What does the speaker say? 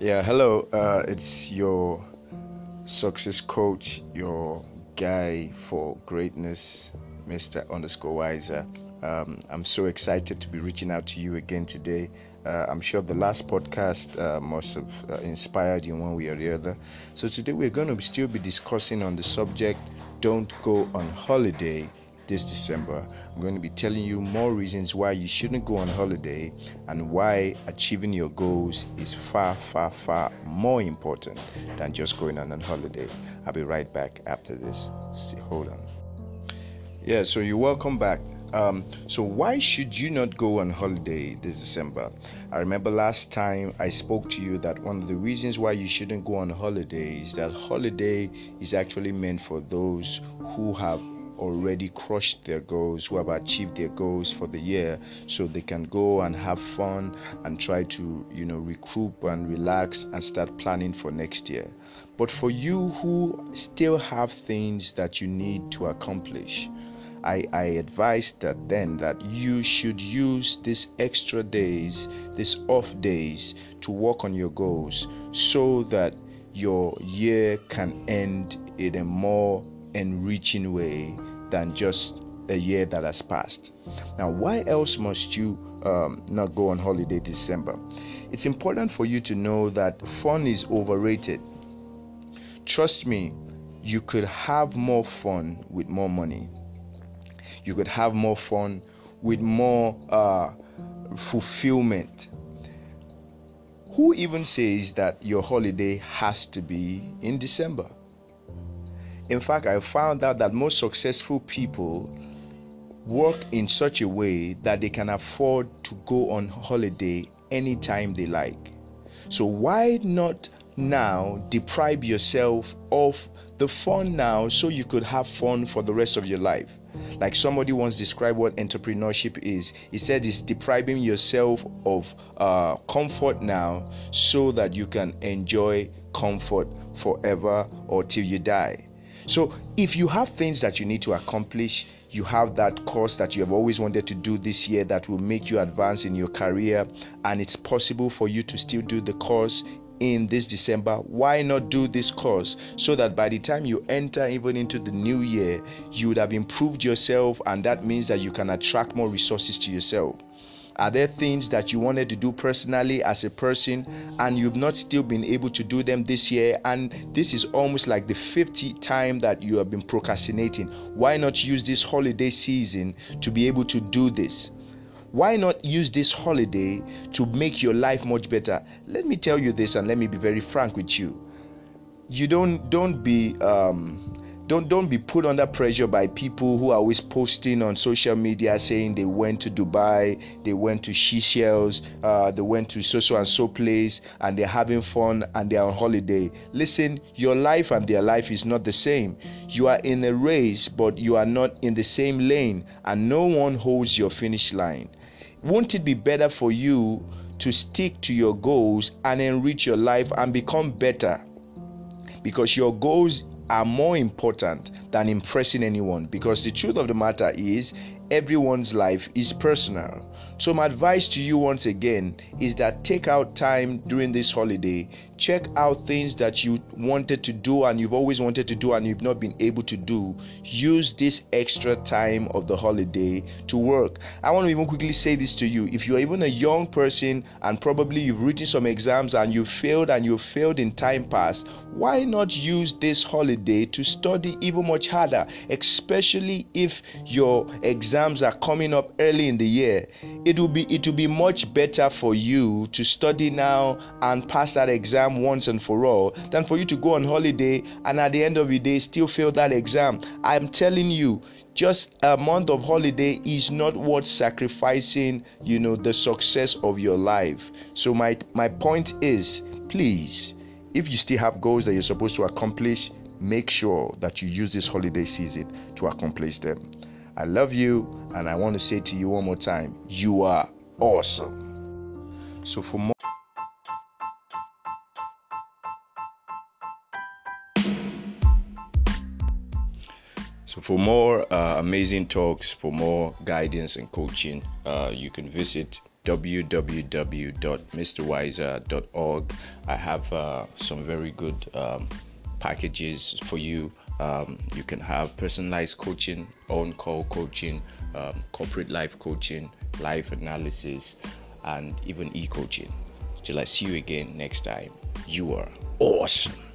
Yeah, hello. Uh, it's your success coach, your guy for greatness, Mr. Underscore Wiser. Um, I'm so excited to be reaching out to you again today. Uh, I'm sure the last podcast uh, must have uh, inspired you one way or the other. So today we're going to still be discussing on the subject "Don't go on holiday." This December, I'm going to be telling you more reasons why you shouldn't go on holiday and why achieving your goals is far, far, far more important than just going on a holiday. I'll be right back after this. Hold on. Yeah, so you're welcome back. Um, so why should you not go on holiday this December? I remember last time I spoke to you that one of the reasons why you shouldn't go on holiday is that holiday is actually meant for those who have already crushed their goals, who have achieved their goals for the year, so they can go and have fun and try to, you know, recoup and relax and start planning for next year. But for you who still have things that you need to accomplish, I, I advise that then that you should use these extra days, these off days, to work on your goals so that your year can end in a more enriching way than just a year that has passed. Now, why else must you um, not go on holiday December? It's important for you to know that fun is overrated. Trust me, you could have more fun with more money. You could have more fun with more uh, fulfillment. Who even says that your holiday has to be in December? In fact, I found out that most successful people work in such a way that they can afford to go on holiday anytime they like. So, why not now deprive yourself of the fun now so you could have fun for the rest of your life? Like somebody once described what entrepreneurship is. He said it's depriving yourself of uh, comfort now so that you can enjoy comfort forever or till you die. So, if you have things that you need to accomplish, you have that course that you have always wanted to do this year that will make you advance in your career, and it's possible for you to still do the course in this December, why not do this course so that by the time you enter even into the new year, you would have improved yourself, and that means that you can attract more resources to yourself? Are there things that you wanted to do personally as a person and you've not still been able to do them this year? And this is almost like the 50th time that you have been procrastinating. Why not use this holiday season to be able to do this? Why not use this holiday to make your life much better? Let me tell you this and let me be very frank with you. You don't don't be um, don't don't be put under pressure by people who are always posting on social media saying they went to Dubai, they went to Seychelles, uh, they went to so so and so place, and they're having fun and they're on holiday. Listen, your life and their life is not the same. You are in a race, but you are not in the same lane, and no one holds your finish line. Won't it be better for you to stick to your goals and enrich your life and become better? Because your goals are more important than impressing anyone because the truth of the matter is everyone's life is personal. So, my advice to you once again is that take out time during this holiday, check out things that you wanted to do and you've always wanted to do and you've not been able to do. Use this extra time of the holiday to work. I want to even quickly say this to you if you're even a young person and probably you've written some exams and you failed and you failed in time past, why not use this holiday to study even much harder, especially if your exams are coming up early in the year? it will be it will be much better for you to study now and pass that exam once and for all than for you to go on holiday and at the end of the day still fail that exam i'm telling you just a month of holiday is not worth sacrificing you know the success of your life so my my point is please if you still have goals that you're supposed to accomplish make sure that you use this holiday season to accomplish them I love you, and I want to say to you one more time you are awesome. So, for more. So, for more uh, amazing talks, for more guidance and coaching, uh, you can visit www.mrwiser.org. I have uh, some very good um, packages for you. Um, you can have personalized coaching, on call coaching, um, corporate life coaching, life analysis, and even e coaching. Till I see you again next time, you are awesome.